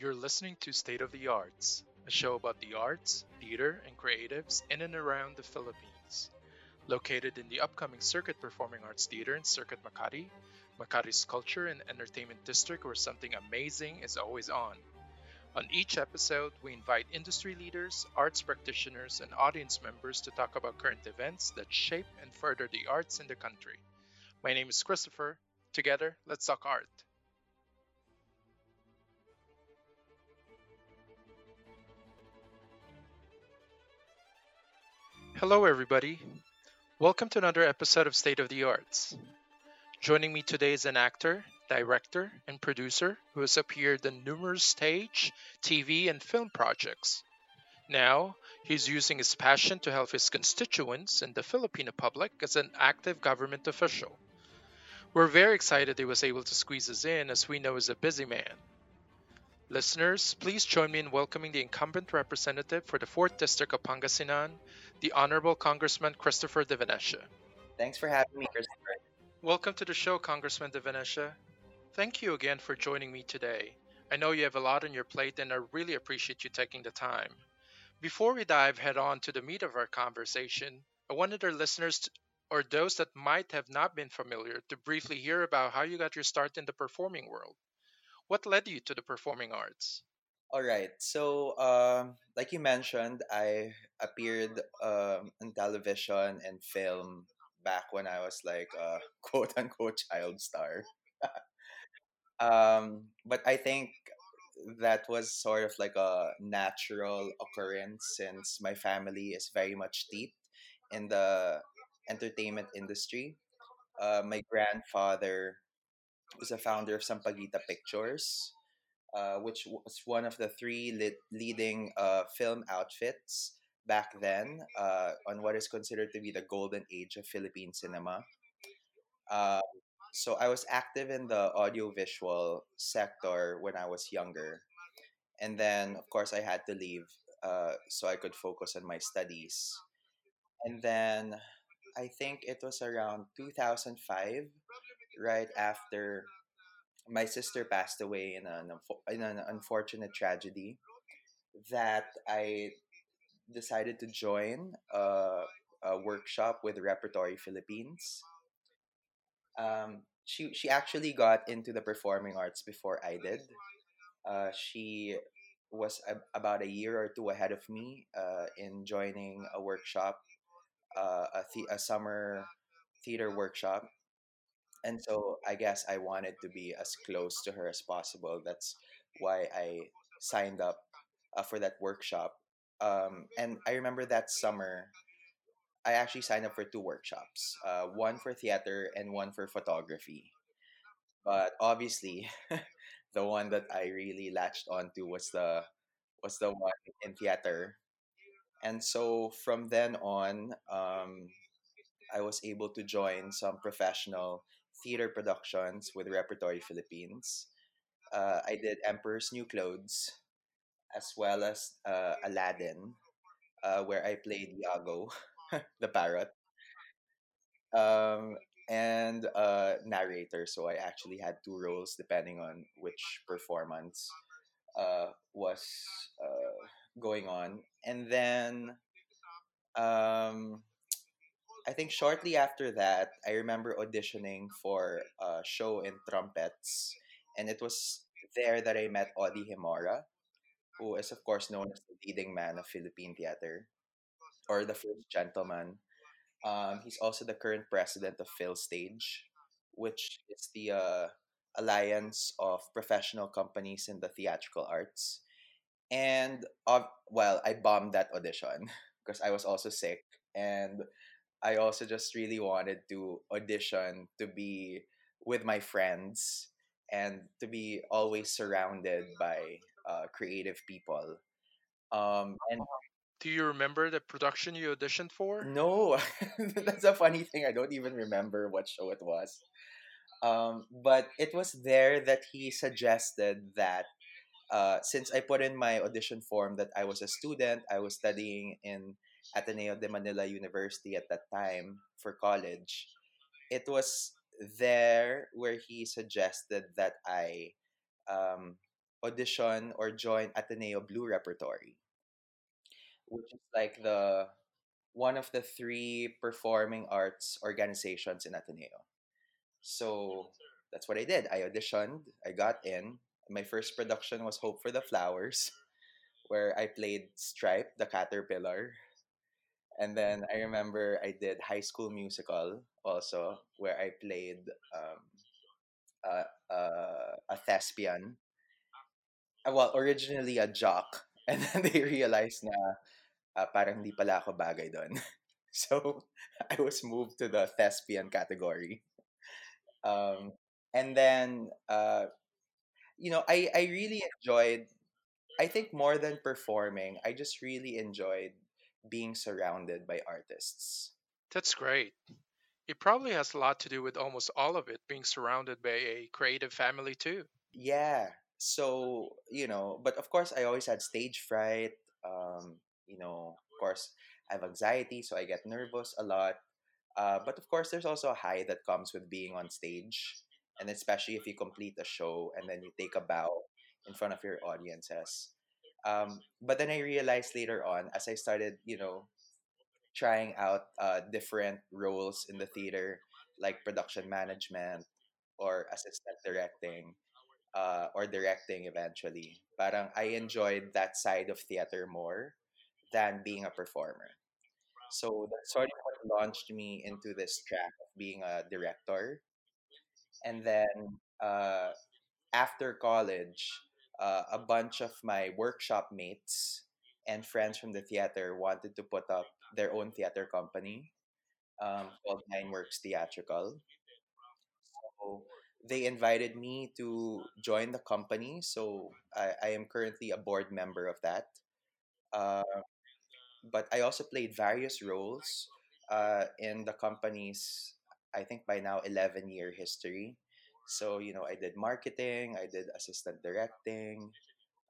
You're listening to State of the Arts, a show about the arts, theater, and creatives in and around the Philippines. Located in the upcoming Circuit Performing Arts Theater in Circuit Makati, Makati's culture and entertainment district where something amazing is always on. On each episode, we invite industry leaders, arts practitioners, and audience members to talk about current events that shape and further the arts in the country. My name is Christopher. Together, let's talk art. Hello, everybody. Welcome to another episode of State of the Arts. Joining me today is an actor, director, and producer who has appeared in numerous stage, TV, and film projects. Now, he's using his passion to help his constituents and the Filipino public as an active government official. We're very excited he was able to squeeze us in as we know he's a busy man. Listeners, please join me in welcoming the incumbent representative for the 4th District of Pangasinan, the Honorable Congressman Christopher De Venecia. Thanks for having me, Christopher. Welcome to the show, Congressman De Venecia. Thank you again for joining me today. I know you have a lot on your plate and I really appreciate you taking the time. Before we dive head on to the meat of our conversation, I wanted our listeners to, or those that might have not been familiar to briefly hear about how you got your start in the performing world. What led you to the performing arts? All right. So, um, like you mentioned, I appeared um, in television and film back when I was like a quote unquote child star. um, but I think that was sort of like a natural occurrence since my family is very much steeped in the entertainment industry. Uh, my grandfather was a founder of Sampaguita Pictures, uh, which was one of the three lit- leading uh, film outfits back then uh, on what is considered to be the golden age of Philippine cinema. Uh, so I was active in the audiovisual sector when I was younger. And then, of course, I had to leave uh, so I could focus on my studies. And then I think it was around 2005 right after my sister passed away in an, in an unfortunate tragedy that I decided to join a, a workshop with Repertory Philippines. Um, she she actually got into the performing arts before I did. Uh, she was a, about a year or two ahead of me uh, in joining a workshop, uh, a, the- a summer theater workshop and so I guess I wanted to be as close to her as possible. That's why I signed up uh, for that workshop. Um, and I remember that summer, I actually signed up for two workshops, uh, one for theater and one for photography. But obviously, the one that I really latched onto was the was the one in theater. And so from then on, um, I was able to join some professional theater productions with Repertory Philippines. Uh, I did Emperor's New Clothes as well as uh, Aladdin, uh, where I played Iago, the parrot, um, and uh, narrator. So I actually had two roles depending on which performance uh, was uh, going on. And then um, I think shortly after that, I remember auditioning for a show in trumpets, and it was there that I met Audie Gemora, who is of course known as the leading man of Philippine theater, or the first gentleman. Um, he's also the current president of PhilStage, which is the uh, alliance of professional companies in the theatrical arts. And uh, well, I bombed that audition because I was also sick and I also just really wanted to audition to be with my friends and to be always surrounded by uh, creative people. Um, and Do you remember the production you auditioned for? no, that's a funny thing. I don't even remember what show it was. Um, but it was there that he suggested that uh, since I put in my audition form that I was a student, I was studying in Ateneo de Manila University at that time for college. It was there where he suggested that I um, audition or join Ateneo Blue Repertory, which is like the one of the three performing arts organizations in Ateneo. So that's what I did. I auditioned, I got in. My first production was Hope for the Flowers, where I played Stripe, the caterpillar. And then I remember I did High School Musical also, where I played um, a, a, a thespian. Uh, Well, originally a jock. And then they realized na uh, parang di pala ako bagay doon. So I was moved to the thespian category. Um, and then, uh, you know, I, I really enjoyed, I think more than performing, I just really enjoyed being surrounded by artists. That's great. It probably has a lot to do with almost all of it being surrounded by a creative family, too. Yeah. So, you know, but of course, I always had stage fright. Um, you know, of course, I have anxiety, so I get nervous a lot. Uh, but of course, there's also a high that comes with being on stage, and especially if you complete a show and then you take a bow in front of your audiences. Um, but then I realized later on, as I started, you know, trying out uh, different roles in the theater, like production management or assistant directing, uh, or directing eventually. Parang I enjoyed that side of theater more than being a performer. So that's sort of what launched me into this track of being a director. And then uh, after college, uh, a bunch of my workshop mates and friends from the theater wanted to put up their own theater company um, called Nine Works Theatrical. So they invited me to join the company. So I, I am currently a board member of that. Uh, but I also played various roles uh, in the company's, I think by now, 11 year history. So, you know, I did marketing, I did assistant directing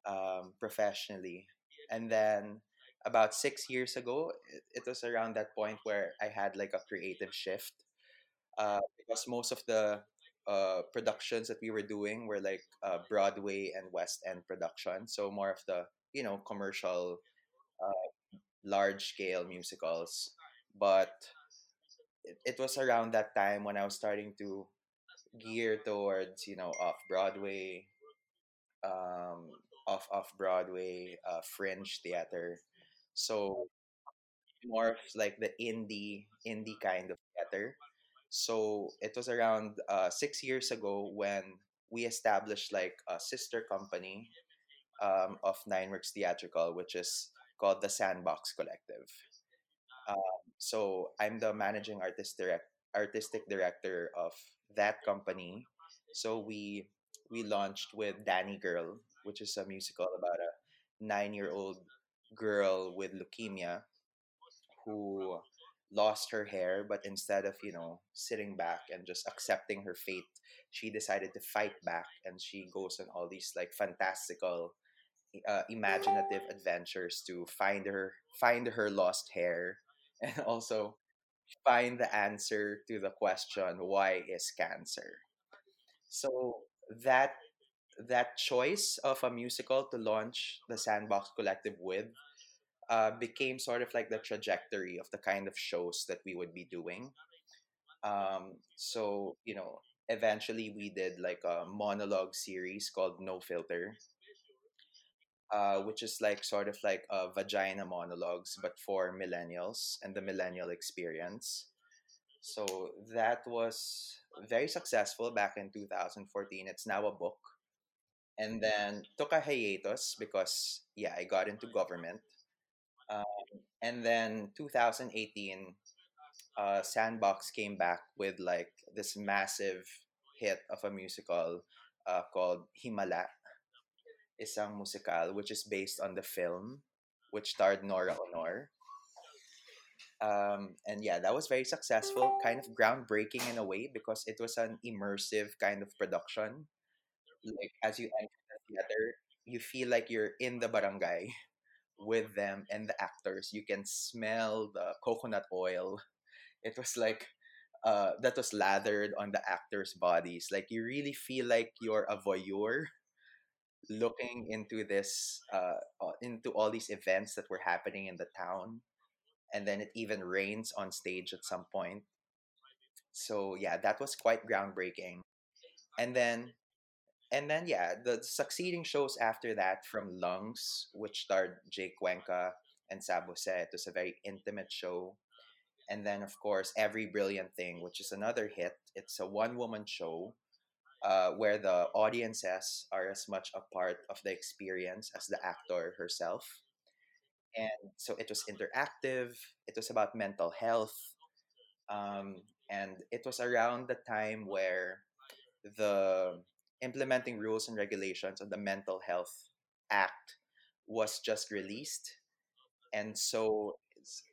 um, professionally. And then about six years ago, it, it was around that point where I had like a creative shift uh, because most of the uh, productions that we were doing were like uh, Broadway and West End production. So more of the, you know, commercial uh, large scale musicals. But it, it was around that time when I was starting to gear towards, you know, off Broadway, um, off off Broadway, uh, fringe theater. So more of like the indie indie kind of theater. So it was around uh, six years ago when we established like a sister company um, of Nine Works Theatrical, which is called the Sandbox Collective. Um, so I'm the managing artist direct artistic director of that company. So we we launched with Dani Girl, which is a musical about a nine year old girl with leukemia who lost her hair, but instead of you know sitting back and just accepting her fate, she decided to fight back, and she goes on all these like fantastical uh, imaginative adventures to find her find her lost hair and also find the answer to the question why is cancer? So that that choice of a musical to launch the sandbox collective with uh, became sort of like the trajectory of the kind of shows that we would be doing. Um, so you know eventually we did like a monologue series called no filter uh, which is like sort of like uh, vagina monologues, but for millennials and the millennial experience. So that was very successful back in 2014. It's now a book. And then took a hiatus because, yeah, I got into government. Um, and then 2018, uh, Sandbox came back with like this massive hit of a musical uh, called Himala isang musical which is based on the film which starred Nora Aunor. Um, and yeah, that was very successful, kind of groundbreaking in a way because it was an immersive kind of production. Like as you enter the theater, you feel like you're in the barangay with them and the actors. You can smell the coconut oil. It was like uh, that was lathered on the actors' bodies. Like you really feel like you're a voyeur looking into this, uh, into all these events that were happening in the town. And then it even rains on stage at some point. So yeah, that was quite groundbreaking. And then and then yeah, the succeeding shows after that from Lungs, which starred Jake Cuenca and Sabose. It was a very intimate show. And then of course Every Brilliant Thing, which is another hit. It's a one woman show uh, where the audiences are as much a part of the experience as the actor herself. And so it was interactive. It was about mental health. Um, and it was around the time where the implementing rules and regulations of the Mental Health Act was just released. And so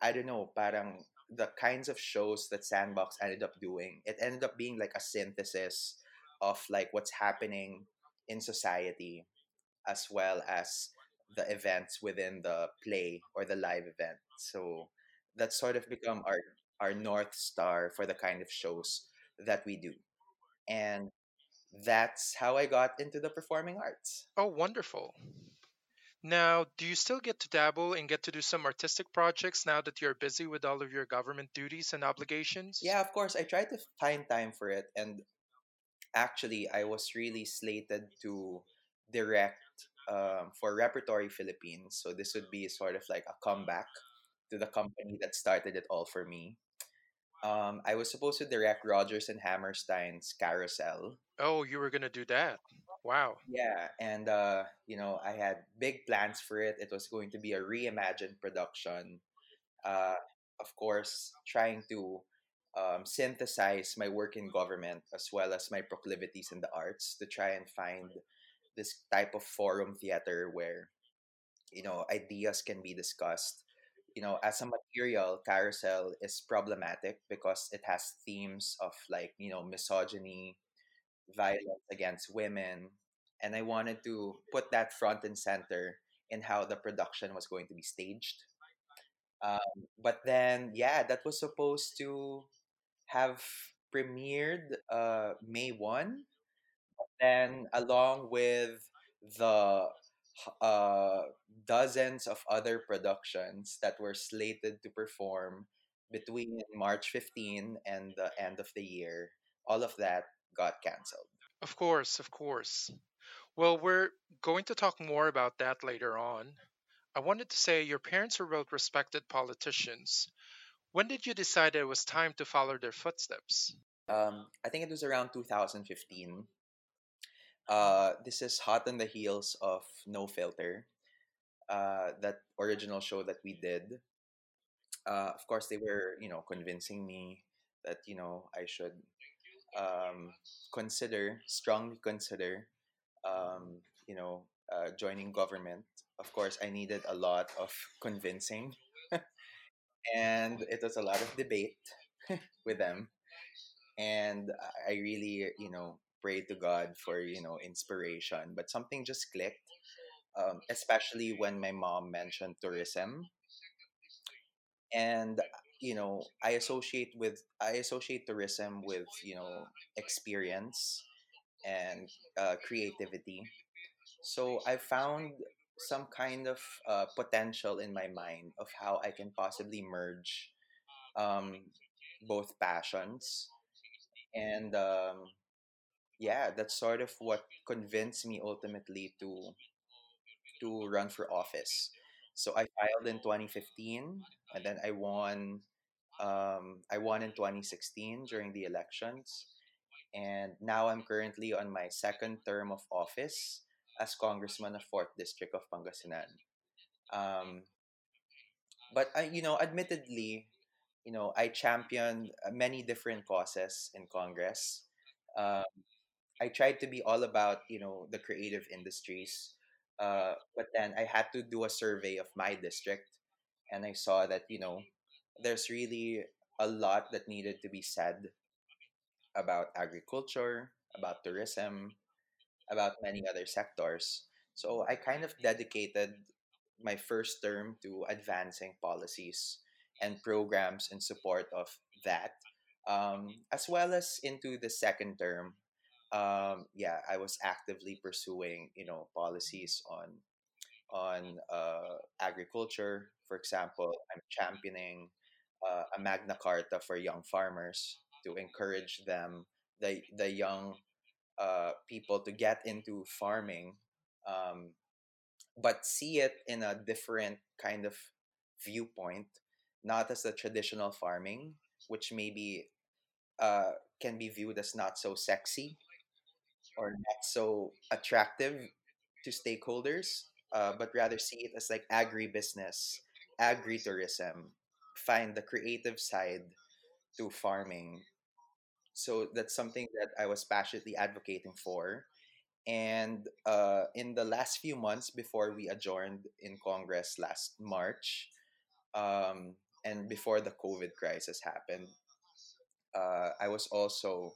I don't know, parang the kinds of shows that Sandbox ended up doing, it ended up being like a synthesis of like what's happening in society as well as the events within the play or the live event. So that's sort of become our our north star for the kind of shows that we do. And that's how I got into the performing arts. Oh, wonderful. Now, do you still get to dabble and get to do some artistic projects now that you're busy with all of your government duties and obligations? Yeah, of course, I try to find time for it. And actually, I was really slated to direct um, for Repertory Philippines. So this would be sort of like a comeback to the company that started it all for me. Um, I was supposed to direct Rodgers and Hammerstein's Carousel. Oh, you were going to do that. Wow. Yeah, and uh, you know, I had big plans for it. It was going to be a reimagined production. Uh, of course, trying to um, synthesize my work in government as well as my proclivities in the arts to try and find this type of forum theater where you know ideas can be discussed. You know as a material carousel is problematic because it has themes of like you know misogyny violence against women and i wanted to put that front and center in how the production was going to be staged. Um, but then yeah that was supposed to have premiered uh, may 1 then along with the uh, dozens of other productions that were slated to perform between March 15 and the end of the year, all of that got canceled. Of course, of course. Well, we're going to talk more about that later on. I wanted to say your parents are both respected politicians. When did you decide it was time to follow their footsteps? Um, I think it was around 2015. Uh, this is hot on the heels of No Filter, uh, that original show that we did. Uh, of course, they were, you know, convincing me that, you know, I should um, consider, strongly consider, um, you know, uh, joining government. Of course, I needed a lot of convincing, and it was a lot of debate with them. And I really, you know, prayed to God for, you know, inspiration. But something just clicked, um, especially when my mom mentioned tourism. And you know, I associate with I associate tourism with you know experience and uh, creativity So I found some kind of uh, potential in my mind of how I can possibly merge um, both passions. And um, yeah, that's sort of what convinced me ultimately to to run for office. So I filed in 2015, and then I won. Um, I won in 2016 during the elections, and now I'm currently on my second term of office as congressman of Fourth District of Pangasinan. Um, but I, you know, admittedly, you know, I championed uh, many different causes in Congress. Uh, I tried to be all about you know the creative industries, uh, but then I had to do a survey of my district, and I saw that you know there's really a lot that needed to be said about agriculture, about tourism, about many other sectors. So I kind of dedicated my first term to advancing policies and programs in support of that, um, as well as into the second term. Um, yeah, I was actively pursuing, you know, policies on on uh, agriculture. For example, I'm championing uh, a Magna Carta for young farmers to encourage them, the the young uh, people, to get into farming, um, but see it in a different kind of viewpoint, not as the traditional farming, which maybe uh, can be viewed as not so sexy or not so attractive to stakeholders, uh, but rather see it as like agribusiness, agritourism, find the creative side to farming. So that's something that I was passionately advocating for. And uh, in the last few months before we adjourned in Congress last March, um, and before the COVID crisis happened, uh, I was also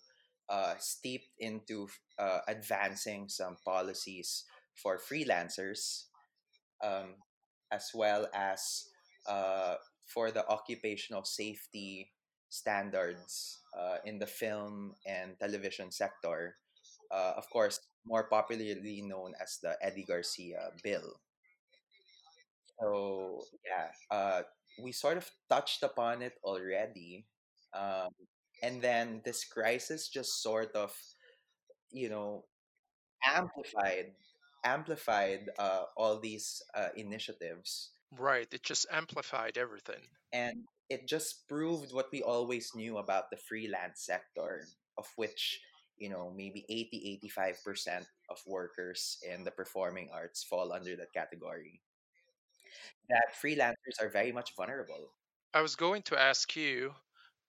uh, steeped into uh, advancing some policies for freelancers, um, as well as uh, for the occupational safety standards uh, in the film and television sector. Uh, of course, more popularly known as the Eddie Garcia bill. So yeah, uh, we sort of touched upon it already, um, and then this crisis just sort of, you know, amplified amplified uh, all these uh, initiatives, Right, it just amplified everything. and it just proved what we always knew about the freelance sector, of which you know maybe 80 85 percent of workers in the performing arts fall under that category. That freelancers are very much vulnerable. I was going to ask you,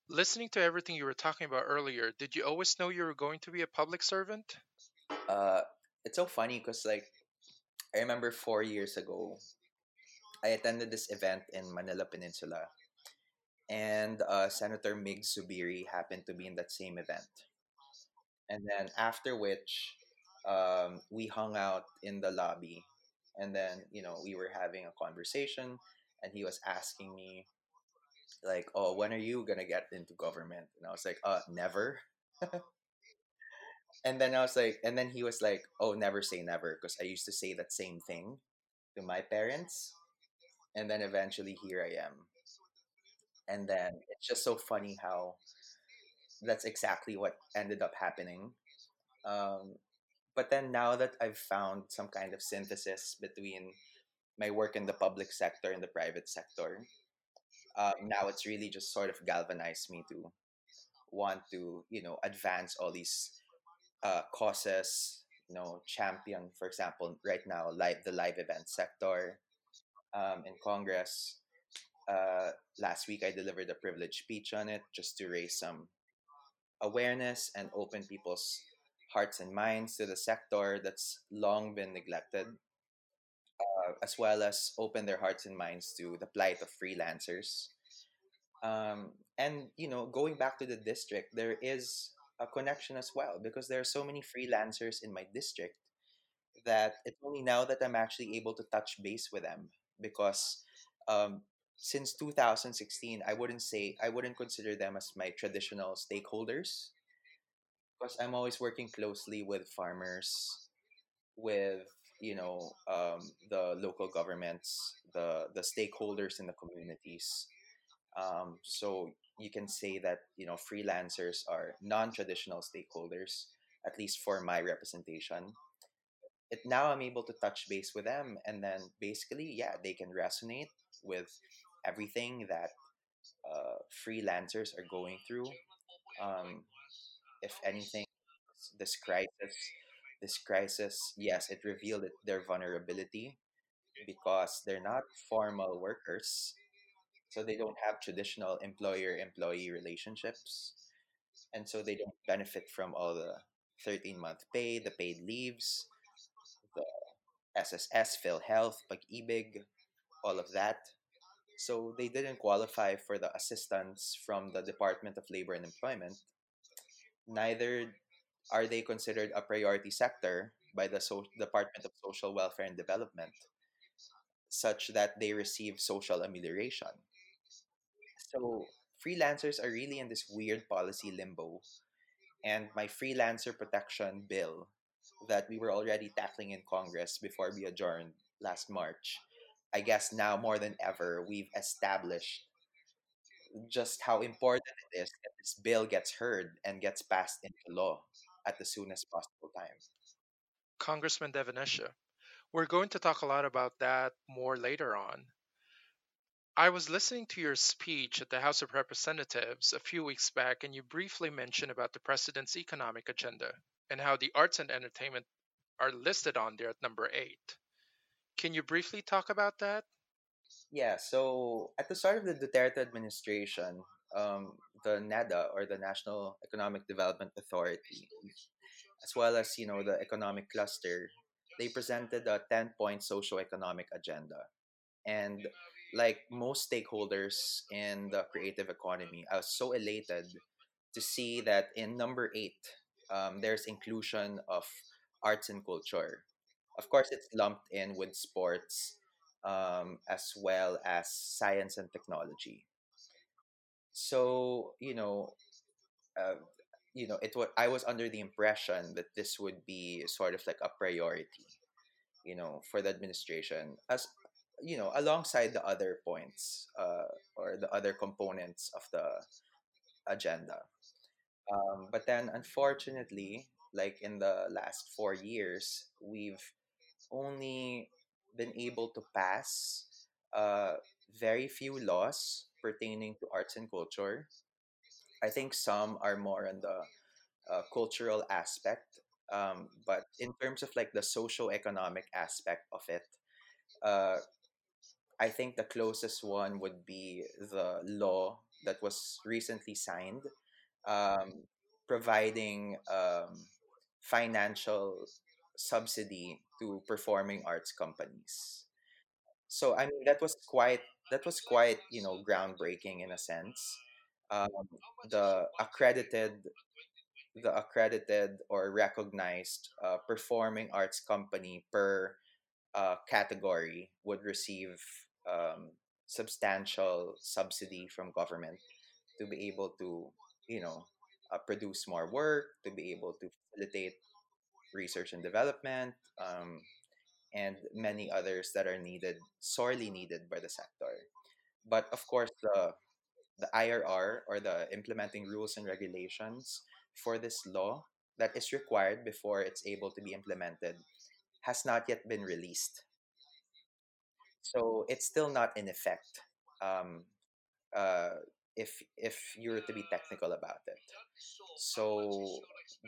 listening to everything you were talking about earlier, did you always know you were going to be a public servant? uh, it's so funny because like I remember four years ago, I attended this event in Manila Peninsula, and uh, Senator Mig Zubiri happened to be in that same event. And then after which, um, we hung out in the lobby, and then you know we were having a conversation, and he was asking me like, "Oh, when are you gonna get into government?" And I was like, "Uh, never." And then I was like, and then he was like, "Oh, never say never," because I used to say that same thing to my parents, and then eventually here I am. And then it's just so funny how that's exactly what ended up happening. Um, but then now that I've found some kind of synthesis between my work in the public sector and the private sector, uh, now it's really just sort of galvanized me to want to, you know, advance all these uh, causes, you know, champion, for example, right now, live the live event sector um, in Congress. Uh, last week, I delivered a privilege speech on it just to raise some awareness and open people's hearts and minds to the sector that's long been neglected, uh, as well as open their hearts and minds to the plight of freelancers. Um, and you know, going back to the district, there is a connection as well because there are so many freelancers in my district that it's only now that I'm actually able to touch base with them because um, since 2016, I wouldn't say I wouldn't consider them as my traditional stakeholders because I'm always working closely with farmers, with you know um, the local governments, the the stakeholders in the communities. Um, so you can say that you know freelancers are non-traditional stakeholders, at least for my representation. It now I'm able to touch base with them, and then basically, yeah, they can resonate with everything that uh, freelancers are going through. Um, if anything, this crisis, this crisis, yes, it revealed their vulnerability because they're not formal workers, so they don't have traditional employer-employee relationships, and so they don't benefit from all the 13-month pay, the paid leaves, the SSS, PhilHealth, Pag-ibig, all of that. So they didn't qualify for the assistance from the Department of Labor and Employment. Neither are they considered a priority sector by the so- Department of Social Welfare and Development, such that they receive social amelioration. So freelancers are really in this weird policy limbo, and my freelancer protection bill that we were already tackling in Congress before we adjourned last March. I guess now more than ever, we've established just how important it is that this bill gets heard and gets passed into law at the soonest possible time. Congressman De Venecia. We're going to talk a lot about that more later on. I was listening to your speech at the House of Representatives a few weeks back, and you briefly mentioned about the president's economic agenda and how the arts and entertainment are listed on there at number eight. Can you briefly talk about that? Yeah, so at the start of the Duterte administration, um, the NEDA or the National Economic Development Authority, as well as you know the economic cluster, they presented a ten-point socio-economic agenda, and like most stakeholders in the creative economy, I was so elated to see that in number eight, um, there's inclusion of arts and culture. Of course, it's lumped in with sports um, as well as science and technology. So you know, uh, you know, it was I was under the impression that this would be sort of like a priority, you know, for the administration as you know, alongside the other points uh, or the other components of the agenda. Um, but then, unfortunately, like in the last four years, we've only been able to pass uh, very few laws pertaining to arts and culture. I think some are more on the uh, cultural aspect, um, but in terms of like the socio-economic aspect of it, uh, I think the closest one would be the law that was recently signed, um, providing um, financial subsidy to performing arts companies. So I mean that was quite that was quite you know groundbreaking in a sense. Um, the accredited the accredited or recognized uh, performing arts company per uh, category would receive um, substantial subsidy from government to be able to you know uh, produce more work to be able to facilitate research and development um, and many others that are needed sorely needed by the sector but of course the the IRR or the implementing rules and regulations for this law that is required before it's able to be implemented has not yet been released. So it's still not in effect. Um, uh, if if you're to be technical about it. So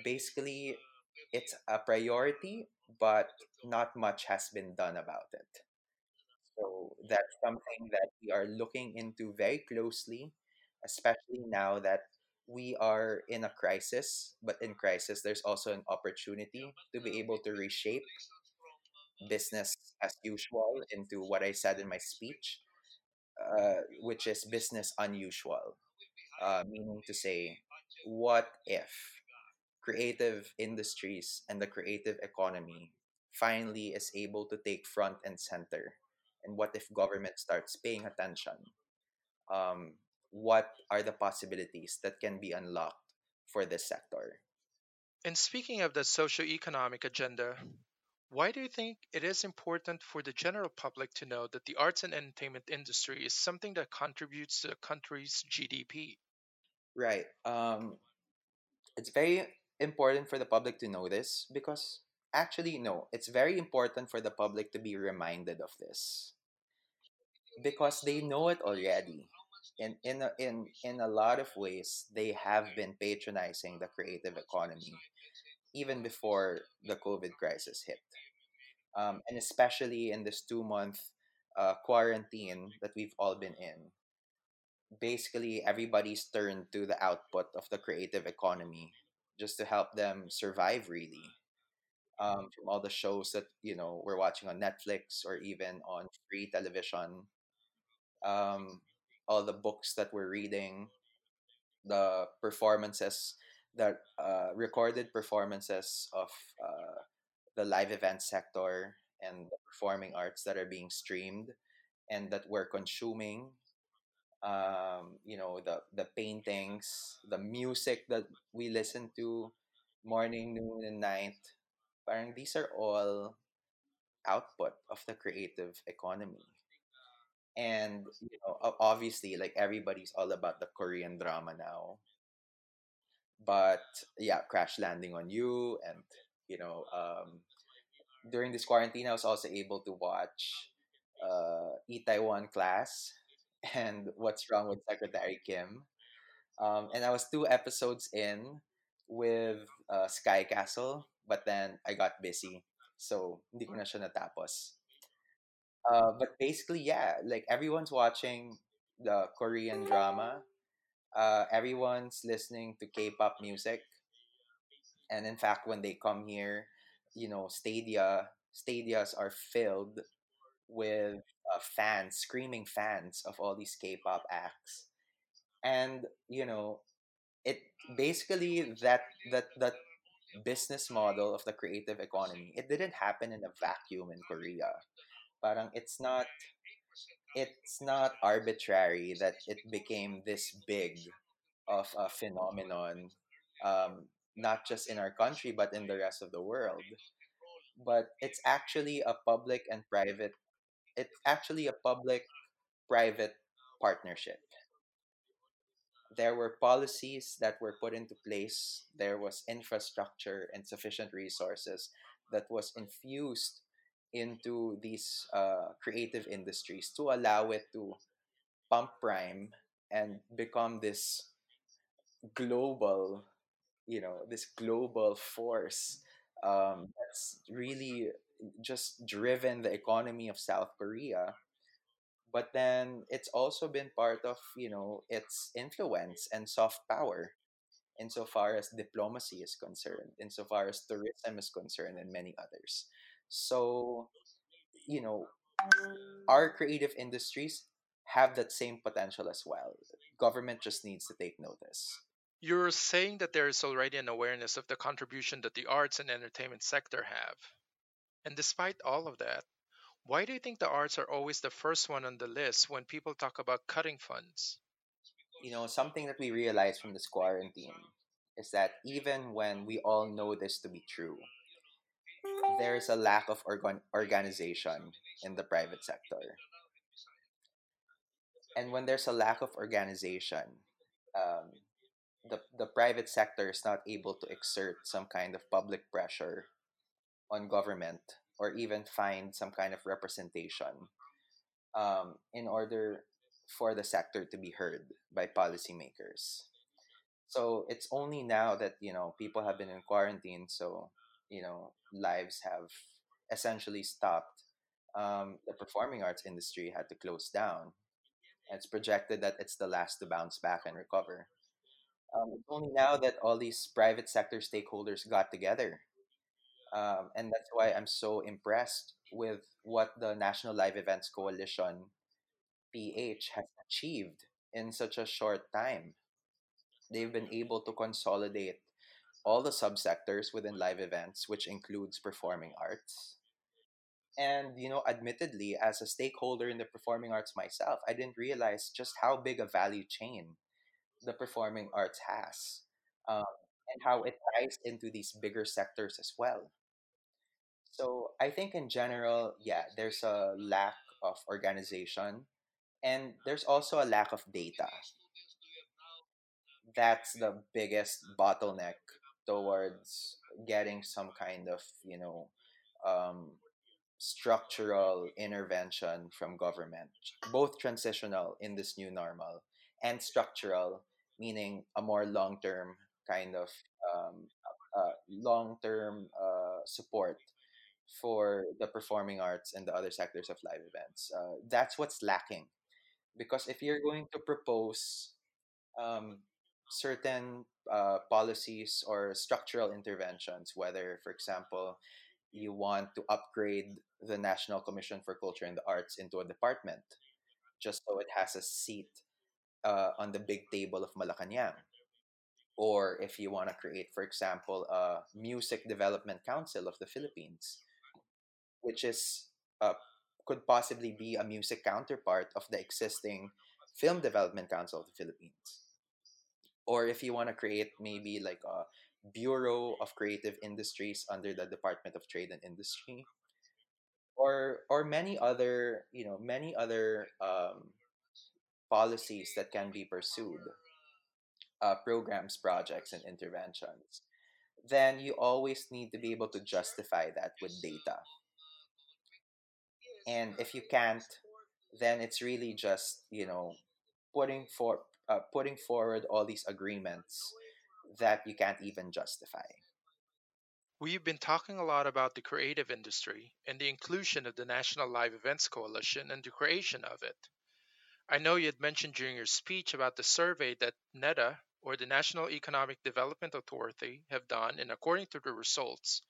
basically, it's a priority, but not much has been done about it. So that's something that we are looking into very closely, especially now that we are in a crisis. But in crisis, there's also an opportunity to be able to reshape business as usual into what I said in my speech, uh, which is business unusual, uh, meaning to say, what if creative industries and the creative economy finally is able to take front and center? And what if government starts paying attention? Um, what are the possibilities that can be unlocked for this sector? And speaking of the socio-economic agenda, why do you think it is important for the general public to know that the arts and entertainment industry is something that contributes to the country's GDP? Right. Um, it's very important for the public to know this because actually, no, it's very important for the public to be reminded of this because they know it already. In in a, in in a lot of ways, they have been patronizing the creative economy even before the COVID crisis hit, um, and especially in this two month uh, quarantine that we've all been in. Basically, everybody's turned to the output of the creative economy just to help them survive. Really, um, from all the shows that you know we're watching on Netflix or even on free television um, all the books that we're reading, the performances, the uh, recorded performances of uh, the live event sector and the performing arts that are being streamed and that we're consuming um, you know the the paintings the music that we listen to morning noon and night. Parang these are all output of the creative economy. And you know obviously like everybody's all about the korean drama now. But yeah crash landing on you and you know um, during this quarantine i was also able to watch uh Itaewon class and what's wrong with secretary kim. Um, and i was two episodes in with uh, sky castle but then i got busy so hindi ko na siya natapos. Uh, but basically yeah like everyone's watching the korean drama. Uh, everyone's listening to k-pop music. And in fact when they come here you know stadia stadias are filled with uh, fans screaming fans of all these k-pop acts. And you know it basically that that that business model of the creative economy it didn't happen in a vacuum in korea. Parang it's not it's not arbitrary that it became this big of a phenomenon um, not just in our country but in the rest of the world. But it's actually a public and private it's actually a public private partnership. There were policies that were put into place. There was infrastructure and sufficient resources that was infused into these uh, creative industries to allow it to pump prime and become this global you know this global force um, that's really just driven the economy of south korea but then it's also been part of you know its influence and soft power insofar as diplomacy is concerned insofar as tourism is concerned and many others. So you know our creative industries have that same potential as well. Government just needs to take notice. You're saying that there is already an awareness of the contribution that the arts and entertainment sector have. And despite all of that, why do you think the arts are always the first one on the list when people talk about cutting funds? you know something that we realized from this quarantine is that even when we all know this to be true there's a lack of organ- organization in the private sector and when there's a lack of organization um, the, the private sector is not able to exert some kind of public pressure on government or even find some kind of representation um, in order for the sector to be heard by policymakers. So it's only now that you know people have been in quarantine so you know lives have essentially stopped um, the performing arts industry had to close down. It's projected that it's the last to bounce back and recover. Um, it's only now that all these private sector stakeholders got together um, and that's why i'm so impressed with what the national live events coalition ph has achieved in such a short time they've been able to consolidate all the subsectors within live events, which includes performing arts. And, you know, admittedly, as a stakeholder in the performing arts myself, I didn't realize just how big a value chain the performing arts has um, and how it ties into these bigger sectors as well. So I think in general, yeah, there's a lack of organization and there's also a lack of data. that's the biggest bottleneck towards getting some kind of you know um, structural intervention from government both transitional in this new normal and structural meaning a more long-term kind of um, uh, long-term uh, support for the performing arts and the other sectors of live events uh, that's what's lacking because if you're going to propose um, certain uh, policies or structural interventions, whether, for example, you want to upgrade the National Commission for Culture and the Arts into a department, just so it has a seat uh, on the big table of Malacanang. or if you want to create for example a music development council of the philippines which is uh, could possibly be a music counterpart of the existing film development council of the philippines. Or if you want to create maybe like a bureau of creative industries under the department of trade and industry. Or or many other you know many other um, policies that can be pursued uh, programs projects and interventions then you always need to be able to justify that with data and if you can't then it's really just you know putting for uh, putting forward all these agreements that you can't even justify We've been talking a lot about the creative industry and the inclusion of the National Live Events Coalition and the creation of it. I know you had mentioned during your speech about the survey that NEDA, or the National Economic Development Authority, have done, and according to the results,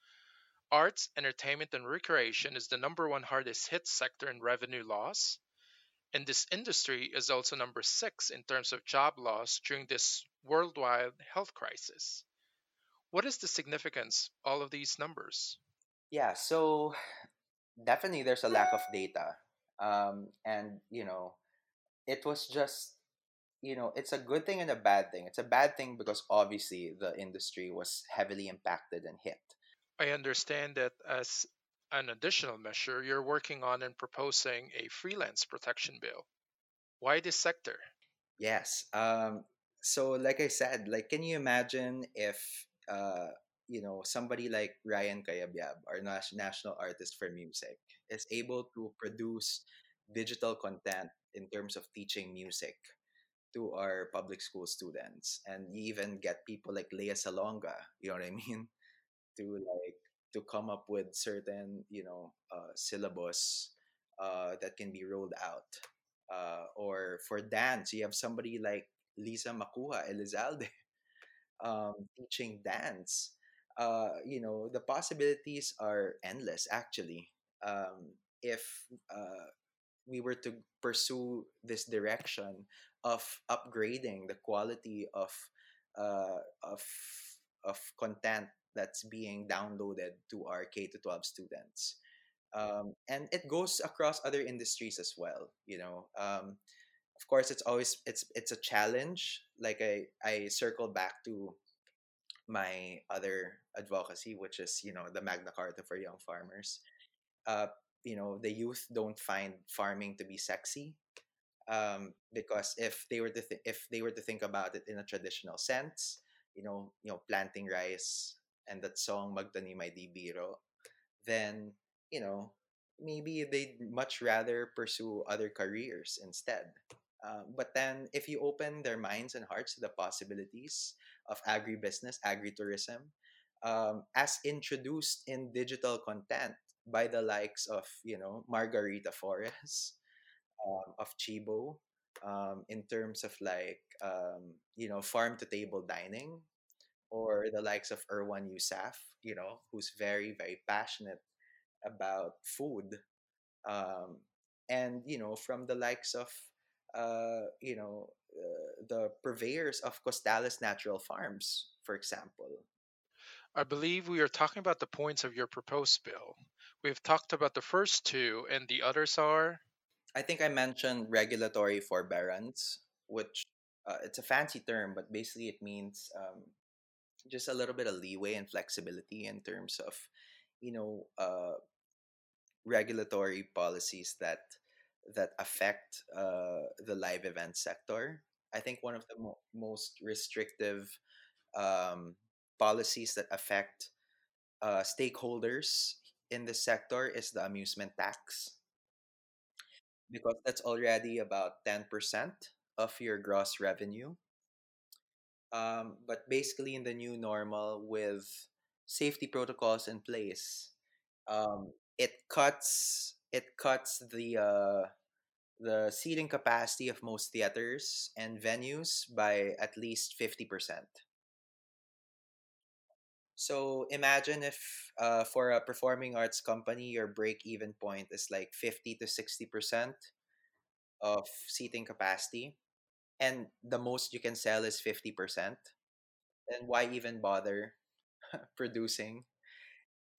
arts, entertainment, and recreation is the number one hardest hit sector in revenue loss, and this industry is also number six in terms of job loss during this worldwide health crisis. What is the significance of all of these numbers? yeah so definitely there's a lack of data um, and you know it was just you know it's a good thing and a bad thing it's a bad thing because obviously the industry was heavily impacted and hit I understand that as an additional measure, you're working on and proposing a freelance protection bill. Why this sector? yes um, so like i said like can you imagine if uh, you know somebody like ryan cayabyab our national artist for music is able to produce digital content in terms of teaching music to our public school students and you even get people like Lea Salonga, you know what I mean, to like to come up with certain you know uh, syllabus uh, that can be rolled out. Uh, or for dance, you have somebody like Lisa Macuja Elizalde um, teaching dance. Uh, you know the possibilities are endless. Actually, um, if uh, we were to pursue this direction of upgrading the quality of uh, of of content that's being downloaded to our K to 12 students. Um, and it goes across other industries as well. You know, um, of course, it's always it's it's a challenge. Like I I circle back to my other advocacy, which is you know the Magna Carta for young farmers. Uh, you know, the youth don't find farming to be sexy um, because if they were to th- if they were to think about it in a traditional sense, you know, you know, planting rice and that song "Magtanim Ay Di Biro," then you know maybe they'd much rather pursue other careers instead. Um, but then, if you open their minds and hearts to the possibilities of agribusiness, agritourism, um, as introduced in digital content by the likes of you know Margarita Forés, um, of Cibo um, in terms of like um, you know farm to table dining or the likes of Erwan Heussaff, you know, who's very very passionate about food, um, and you know from the likes of uh, you know uh, the purveyors of Costales Natural Farms, for example. I believe we are talking about the points of your proposed bill. We've talked about the first two, and the others are I think I mentioned regulatory forbearance, which uh, it's a fancy term, but basically it means um, just a little bit of leeway and flexibility in terms of, you know, uh, regulatory policies that that affect uh, the live event sector. I think one of the mo- most restrictive um, policies that affect uh, stakeholders in the sector is the amusement tax because that's already about 10% of your gross revenue. Um, but basically, in the new normal, with safety protocols in place, um, it cuts it cuts the uh, the seating capacity of most theaters and venues by at least 50%. So imagine if uh, for a performing arts company, your break even point is like 50 to 60% of seating capacity and the most you can sell is 50% then why even bother producing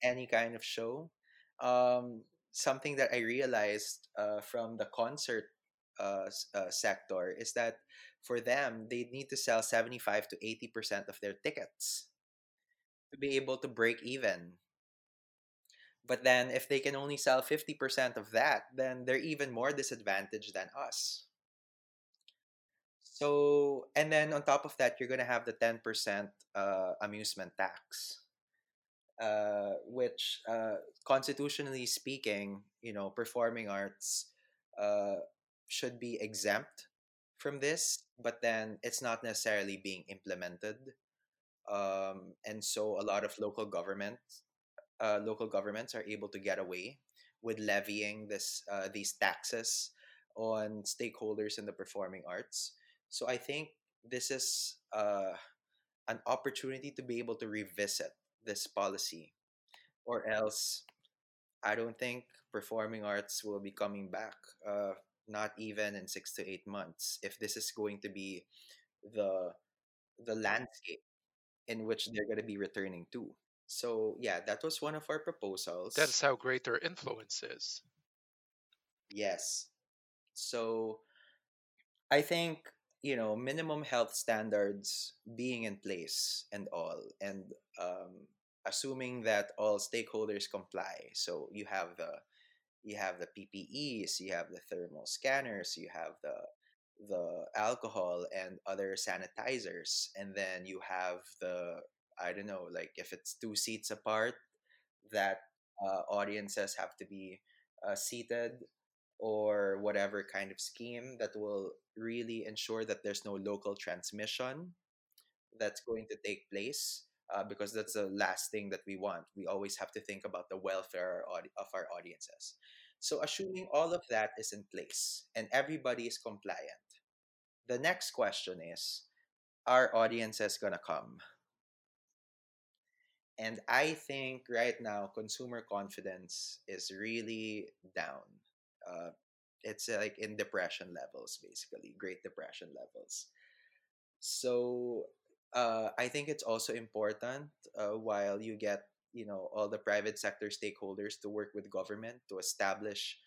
any kind of show? Um, something that I realized uh, from the concert uh, uh, sector is that for them, they need to sell 75 to 80% of their tickets to be able to break even. But then, if they can only sell 50% of that, then they're even more disadvantaged than us. So, and then on top of that, you're going to have the 10% uh, amusement tax, uh, which, uh, constitutionally speaking, you know, performing arts uh, should be exempt from this, but then it's not necessarily being implemented. Um, and so a lot of local governments uh, local governments are able to get away with levying this uh, these taxes on stakeholders in the performing arts. So I think this is uh, an opportunity to be able to revisit this policy, or else I don't think performing arts will be coming back. Uh, not even in six to eight months. If this is going to be the the landscape in which they're going to be returning to. So yeah, that was one of our proposals. That's how great their influence is. Yes. So I think, you know, minimum health standards being in place and all, and um, assuming that all stakeholders comply. So you have the you have the PPEs, you have the thermal scanners, you have the the alcohol and other sanitizers, and then you have the I don't know, like if it's two seats apart, that uh, audiences have to be uh, seated or whatever kind of scheme that will really ensure that there's no local transmission that's going to take place uh, because that's the last thing that we want. We always have to think about the welfare of our audiences. So, assuming all of that is in place and everybody is compliant, the next question is Are audiences going to come? And I think right now, consumer confidence is really down. Uh, it's uh, like in depression levels, basically, Great Depression levels. So uh, I think it's also important uh, while you get you know all the private sector stakeholders to work with government to establish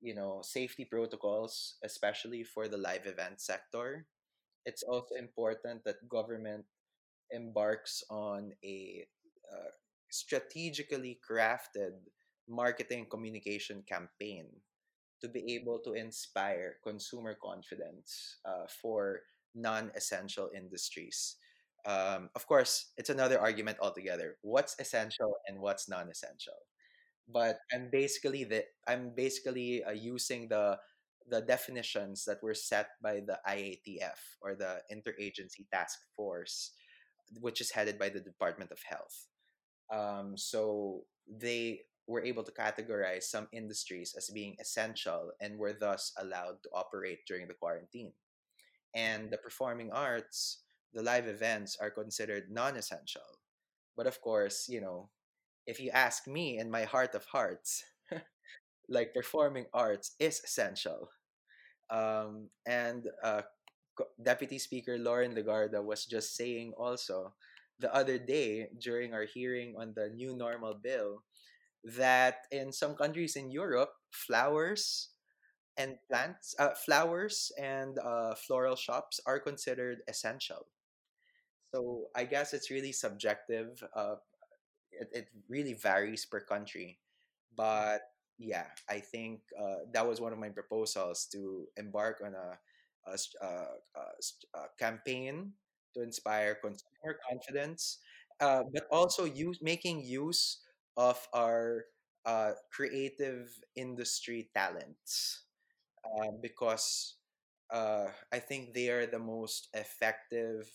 you know safety protocols, especially for the live event sector. It's also important that government embarks on a uh, strategically crafted marketing communication campaign to be able to inspire consumer confidence uh, for non-essential industries. Um, of course, it's another argument altogether. What's essential and what's non-essential? But I'm basically the I'm basically uh, using the the definitions that were set by the IATF or the Interagency Task Force, which is headed by the Department of Health. Um, so they were able to categorize some industries as being essential and were thus allowed to operate during the quarantine. And the performing arts, the live events are considered non essential. But of course, you know, if you ask me in my heart of hearts, like performing arts is essential. Um, and uh, Deputy Speaker Loren Legarda was just saying also the other day during our hearing on the new normal bill that in some countries in Europe, flowers and plants, uh, flowers and uh, floral shops are considered essential. So I guess it's really subjective. Uh, it, it really varies per country. But yeah, I think uh, that was one of my proposals to embark on a uh, a a campaign to inspire consumer confidence, uh, but also use making use of our uh, creative industry talents uh, because uh, I think they are the most effective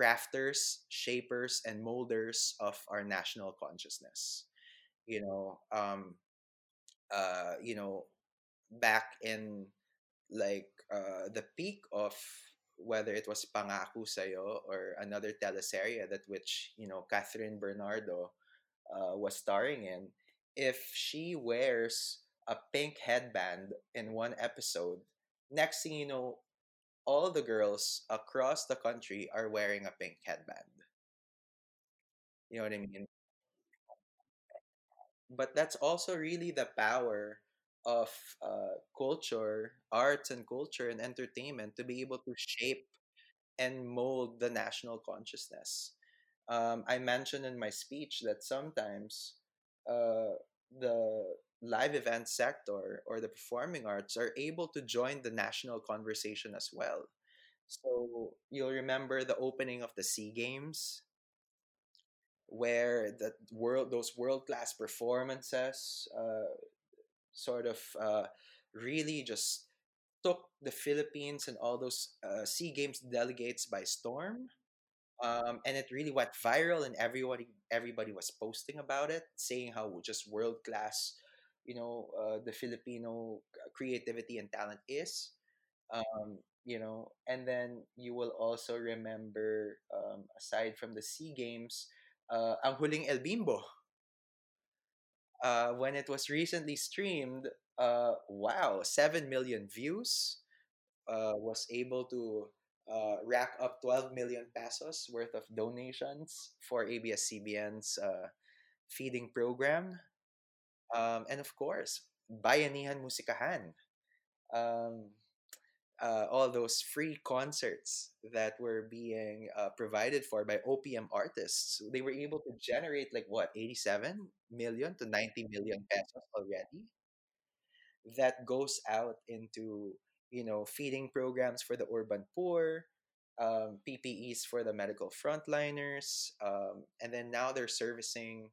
crafters, shapers, and molders of our national consciousness. You know, um, uh, you know, back in like uh, the peak of whether it was Pangako Sayo or another teleserye that which you know Kathryn Bernardo uh, was starring in, if she wears a pink headband in one episode, next thing you know, all the girls across the country are wearing a pink headband. You know what I mean? But that's also really the power of uh, culture, arts and culture and entertainment to be able to shape and mold the national consciousness. Um, I mentioned in my speech that sometimes uh, the live event sector or the performing arts are able to join the national conversation as well. So you'll remember the opening of the Sea Games, where the world those world class performances uh, sort of uh, really just took the Philippines and all those uh, Sea Games delegates by storm um, and it really went viral and everybody everybody was posting about it saying how just world class you know uh, the filipino creativity and talent is um, you know and then you will also remember um, aside from the sea games uh, ang huling el bimbo. Uh, when it was recently streamed uh, wow 7 million views uh, was able to uh, rack up 12 million pesos worth of donations for ABS-CBN's uh, feeding program. Um, and of course, Bayanihan Musikahan. Um, uh, all those free concerts that were being uh, provided for by OPM artists. They were able to generate like what, 87 million to 90 million pesos already that goes out into you know feeding programs for the urban poor um, ppes for the medical frontliners um, and then now they're servicing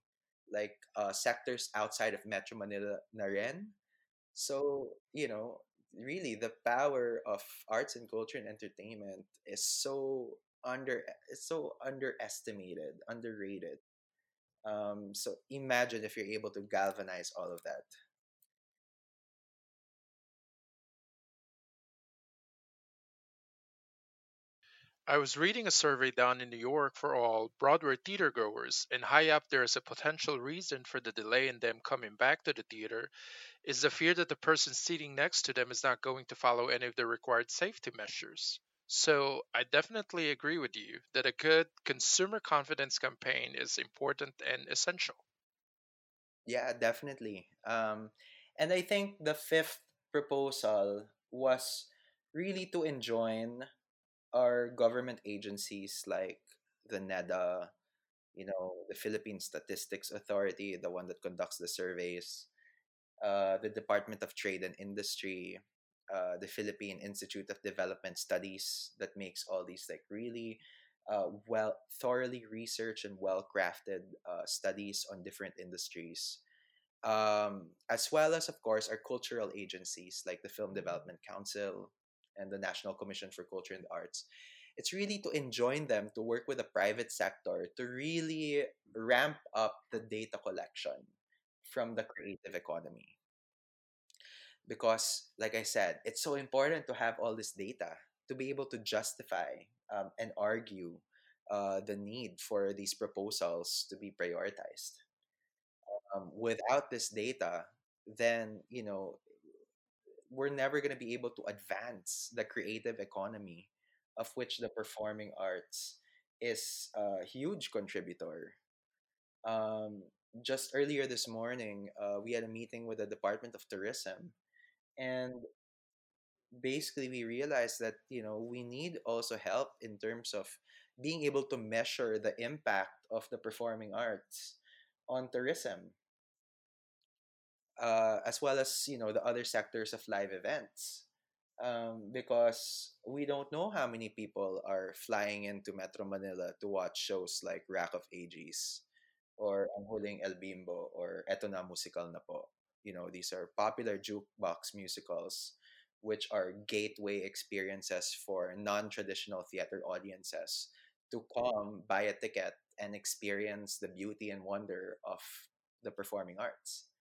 like uh, sectors outside of metro manila na so you know really the power of arts and culture and entertainment is so under it's so underestimated underrated. Um, so imagine if you're able to galvanize all of that I was reading a survey done in New York for all Broadway theater goers, and high up there is a potential reason for the delay in them coming back to the theater is the fear that the person sitting next to them is not going to follow any of the required safety measures. So, I definitely agree with you that a good consumer confidence campaign is important and essential. Yeah, definitely. Um, and I think the fifth proposal was really to enjoin our government agencies like the NEDA, you know, the Philippine Statistics Authority, the one that conducts the surveys, uh, the Department of Trade and Industry, uh, the Philippine Institute of Development Studies that makes all these like really uh, well thoroughly researched and well crafted uh, studies on different industries. Um, as well as, of course, our cultural agencies like the Film Development Council and the National Commission for Culture and Arts. It's really to enjoin them to work with the private sector to really ramp up the data collection from the creative economy. Because, like I said, it's so important to have all this data to be able to justify um, and argue uh, the need for these proposals to be prioritized um, without this data, then you know we're never going to be able to advance the creative economy, of which the performing arts is a huge contributor. Um, just earlier this morning, uh, we had a meeting with the Department of Tourism, and basically we realized that you know we need also help in terms of being able to measure the impact of the performing arts on tourism uh, as well as you know the other sectors of live events um, because we don't know how many people are flying into Metro Manila to watch shows like Rock of Ages or Ang Huling El Bimbo or Eto Na Musical Na Po. You know, these are popular jukebox musicals which are gateway experiences for non-traditional theater audiences to come buy a ticket and experience the beauty and wonder of the performing arts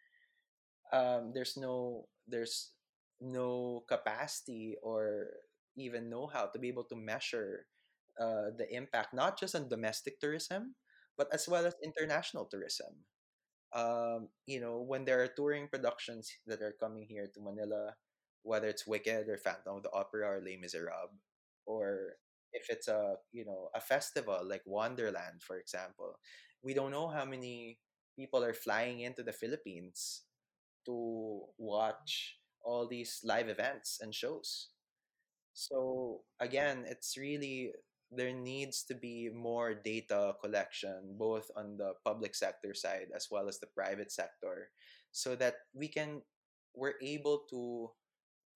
um, there's no there's no capacity or even know-how to be able to measure uh, the impact not just on domestic tourism but as well as international tourism. Um, you know when there are touring productions that are coming here to manila whether it's wicked or phantom of the opera or les miserables or if it's a you know a festival like Wonderland, for example, we don't know how many people are flying into the Philippines to watch all these live events and shows. So again, it's really there needs to be more data collection both on the public sector side as well as the private sector so that we can we're able to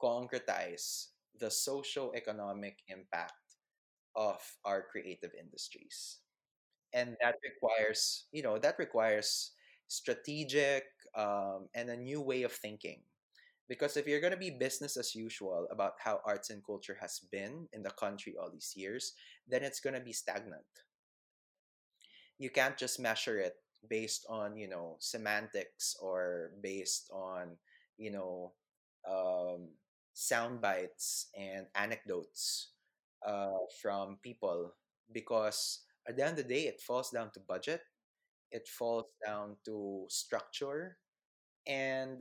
concretize the socio-economic impact of our creative industries and that requires you know that requires strategic um, and a new way of thinking. Because if you're going to be business as usual about how arts and culture has been in the country all these years then it's going to be stagnant. You can't just measure it based on you know semantics or based on you know um, sound bites and anecdotes uh, from people. Because at the end of the day it falls down to budget it falls down to structure and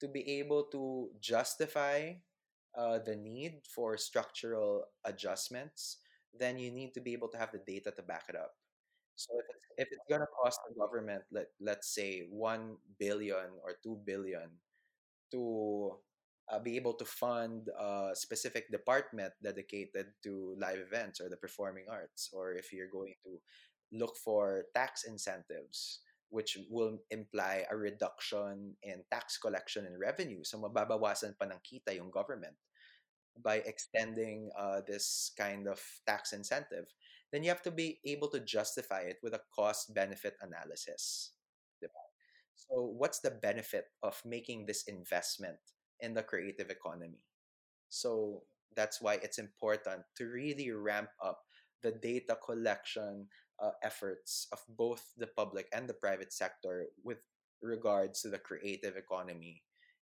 to be able to justify uh, the need for structural adjustments then you need to be able to have the data to back it up. So if it's, if it's going to cost the government let, let's say 1 billion or 2 billion to uh, be able to fund a specific department dedicated to live events or the performing arts, or if you're going to look for tax incentives, which will imply a reduction in tax collection and revenue. So mababawasan pa ng kita yung government by extending uh, this kind of tax incentive. Then you have to be able to justify it with a cost benefit analysis. So, what's the benefit of making this investment in the creative economy? So, that's why it's important to really ramp up the data collection uh, efforts of both the public and the private sector with regards to the creative economy.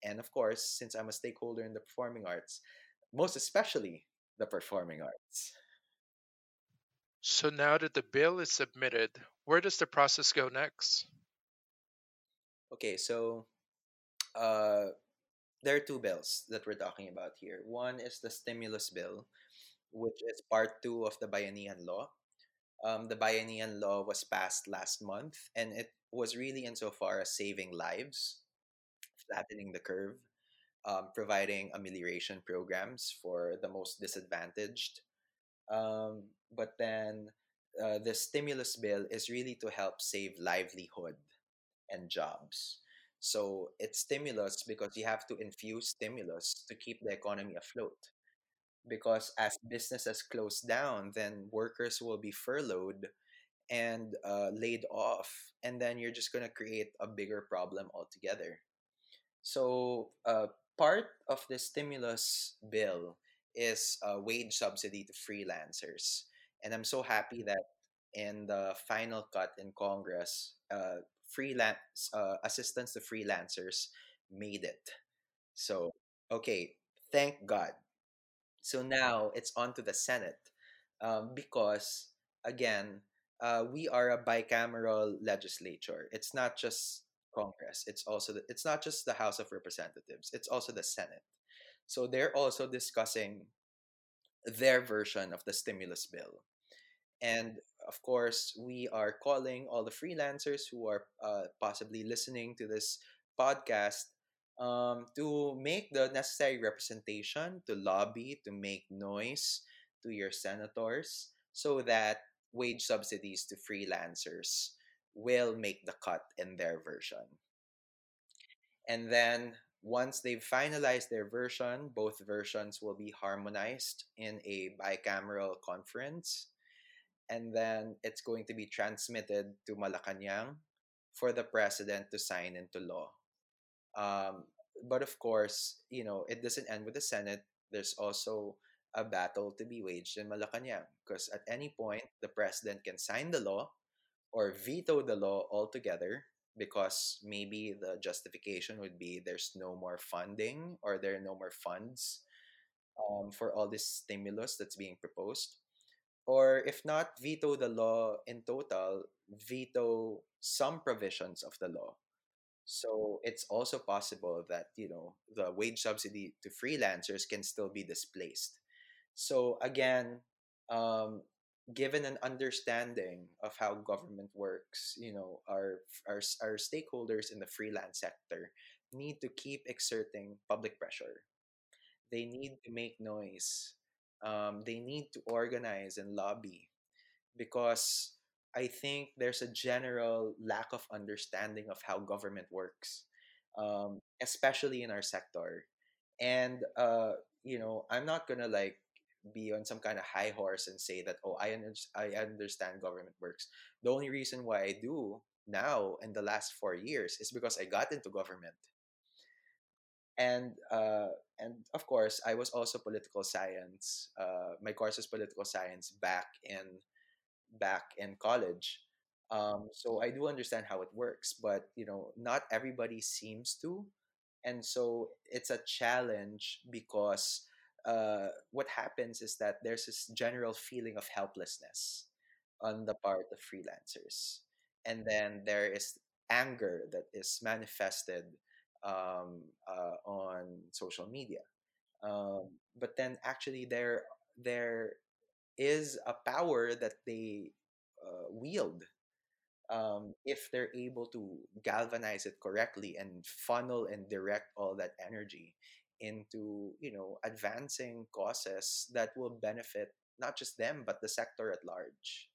And of course, since I'm a stakeholder in the performing arts, most especially the performing arts. So now that the bill is submitted, where does the process go next? Okay, so uh, there are two bills that we're talking about here. One is the stimulus bill, which is part two of the Bayanihan law. Um, the Bayanihan law was passed last month, and it was really insofar as saving lives, flattening the curve, um, providing amelioration programs for the most disadvantaged. Um, but then uh, the stimulus bill is really to help save livelihood and jobs. So it's stimulus because you have to infuse stimulus to keep the economy afloat. Because as businesses close down, then workers will be furloughed and uh, laid off, and then you're just going to create a bigger problem altogether. So uh, part of the stimulus bill is a wage subsidy to freelancers, and I'm so happy that in the final cut in Congress, uh, freelance uh, assistance to freelancers made it. So okay, thank God. So now it's on to the Senate um, because again, uh, we are a bicameral legislature. It's not just Congress. It's also the, it's not just the House of Representatives. It's also the Senate. So they're also discussing their version of the stimulus bill. And of course, we are calling all the freelancers who are uh, possibly listening to this podcast um, to make the necessary representation, to lobby, to make noise to your senators so that wage subsidies to freelancers will make the cut in their version. And then once they've finalized their version, both versions will be harmonized in a bicameral conference. And then it's going to be transmitted to Malacanang for the president to sign into law. Um, but of course, you know, it doesn't end with the Senate. There's also a battle to be waged in Malacanang because at any point, the president can sign the law or veto the law altogether because maybe the justification would be there's no more funding or there are no more funds um, for all this stimulus that's being proposed. Or if not, veto the law in total, veto some provisions of the law. So it's also possible that, you know, the wage subsidy to freelancers can still be displaced. So again, um, given an understanding of how government works, you know, our, our our stakeholders in the freelance sector need to keep exerting public pressure. They need to make noise. Um, they need to organize and lobby because I think there's a general lack of understanding of how government works, um, especially in our sector. And uh, you know, I'm not gonna like be on some kind of high horse and say that oh I under- I understand government works. The only reason why I do now in the last four years is because I got into government, and uh, and of course I was also political science. Uh, my course is political science back in back in college. Um, so I do understand how it works, but you know, not everybody seems to, and so it's a challenge because uh, what happens is that there's this general feeling of helplessness on the part of freelancers, and then there is anger that is manifested um, uh, on social media. Um, but then actually there there is a power that they uh, wield um, if they're able to galvanize it correctly and funnel and direct all that energy into you know advancing causes that will benefit not just them but the sector at large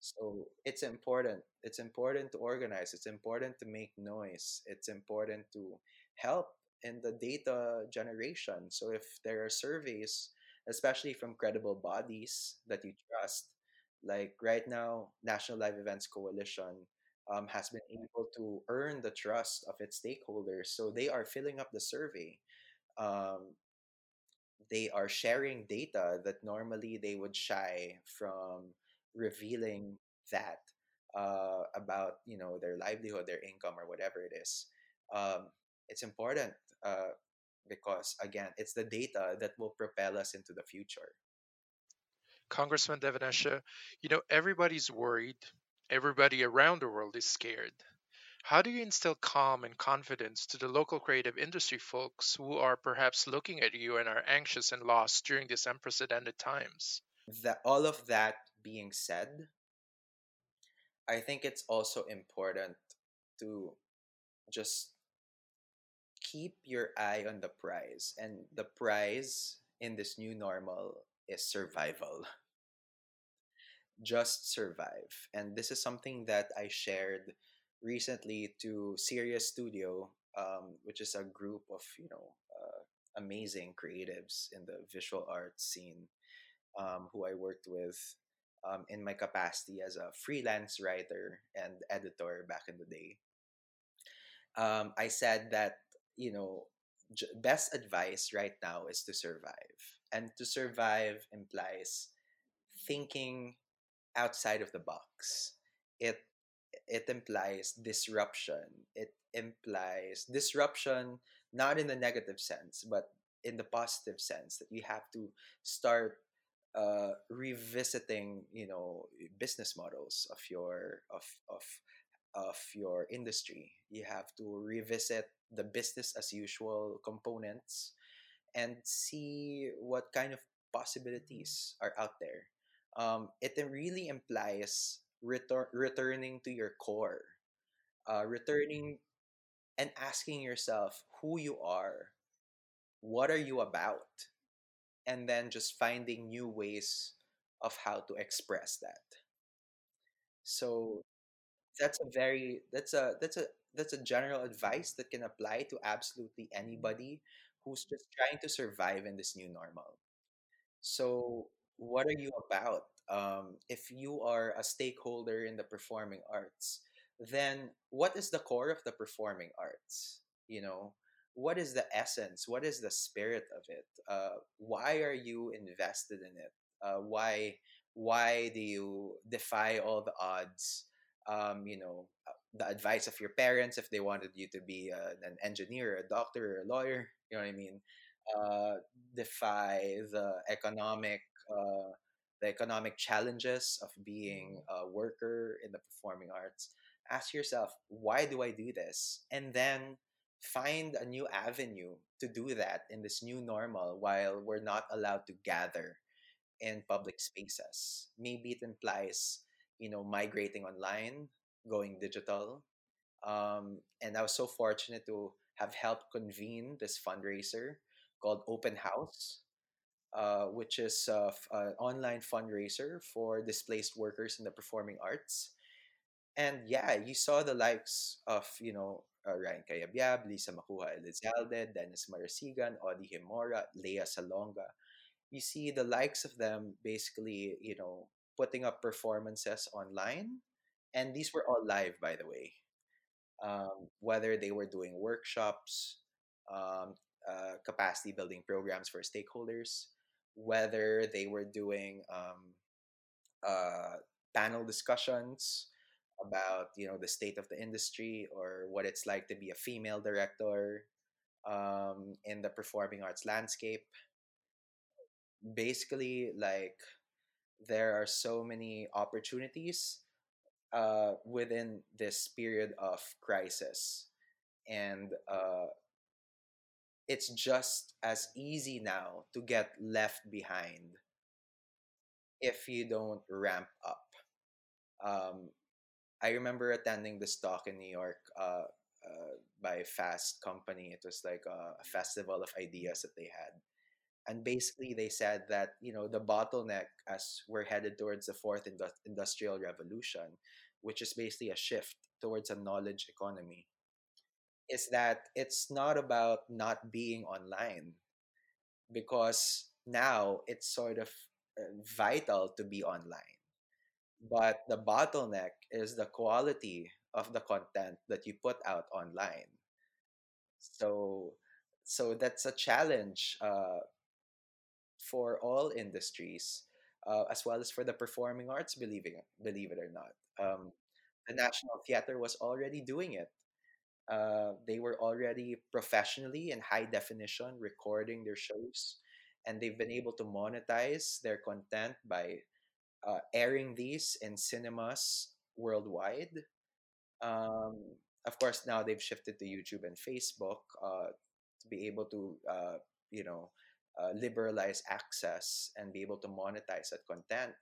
so it's important. It's important to organize. It's important to make noise. It's important to help in the data generation. So if there are surveys, especially from credible bodies that you trust, like right now, National Live Events Coalition um, has been able to earn the trust of its stakeholders. So they are filling up the survey. Um, they are sharing data that normally they would shy from revealing that uh, about you know their livelihood, their income, or whatever it is. Um, it's important uh, because again, it's the data that will propel us into the future. Congressman De Venecia, you know, everybody's worried. Everybody around the world is scared. How do you instill calm and confidence to the local creative industry folks who are perhaps looking at you and are anxious and lost during these unprecedented times? That all of that being said, I think it's also important to just keep your eye on the prize. And the prize in this new normal is survival. Just survive. And this is something that I shared recently to Serious Studio, um, which is a group of, you know, uh, amazing creatives in the visual arts scene um, who I worked with um, in my capacity as a freelance writer and editor back in the day. Um, I said that, you know, j- best advice right now is to survive. And to survive implies thinking outside of the box. It it implies disruption. It implies disruption not in the negative sense, but in the positive sense that you have to start uh, revisiting you know business models of your of of of your industry you have to revisit the business as usual components and see what kind of possibilities are out there. Um, it really implies retur- returning to your core uh, returning and asking yourself who you are what are you about and then just finding new ways of how to express that. So that's a very that's a that's a that's a general advice that can apply to absolutely anybody who's just trying to survive in this new normal so, what are you about? Um, if you are a stakeholder in the performing arts, then what is the core of the performing arts? You know, what is the essence? What is the spirit of it? Uh, why are you invested in it? Uh, why why do you defy all the odds? Um, you know, uh, the advice of your parents if they wanted you to be uh, an engineer, a doctor, or a lawyer. You know what I mean? uh, defy the economic uh, the economic challenges of being a worker in the performing arts ask yourself why do i do this and then find a new avenue to do that in this new normal while we're not allowed to gather in public spaces. Maybe it implies, you know, migrating online, going digital. Um, and I was so fortunate to have helped convene this fundraiser called Open House, uh, which is an online fundraiser for displaced workers in the performing arts. And yeah, you saw the likes of, you know, uh, Ryan Cayabyab, Lisa Macuja Elizalde, Dennis Marasigan, Audie Gemora, Lea Salonga. You see the likes of them basically, you know, putting up performances online. And these were all live, by the way. Um, whether they were doing workshops, um, uh, capacity building programs for stakeholders, whether they were doing um, uh, panel discussions about you know the state of the industry or what it's like to be a female director um, in the performing arts landscape. Basically, like there are so many opportunities uh, within this period of crisis, and uh, it's just as easy now to get left behind if you don't ramp up. Um, I remember attending this talk in New York uh, uh, by Fast Company. It was like a, a festival of ideas that they had. And basically, they said that, you know, the bottleneck as we're headed towards the fourth indu- industrial revolution, which is basically a shift towards a knowledge economy, is that it's not about not being online because now it's sort of uh, vital to be online. But the bottleneck is the quality of the content that you put out online. So so that's a challenge uh, for all industries uh, as well as for the performing arts believing believe it or not um, the national theater was already doing it uh, they were already professionally in high definition recording their shows and they've been able to monetize their content by uh, airing these in cinemas worldwide. Um, of course, now they've shifted to YouTube and Facebook uh, to be able to, uh, you know, uh, liberalize access and be able to monetize that content.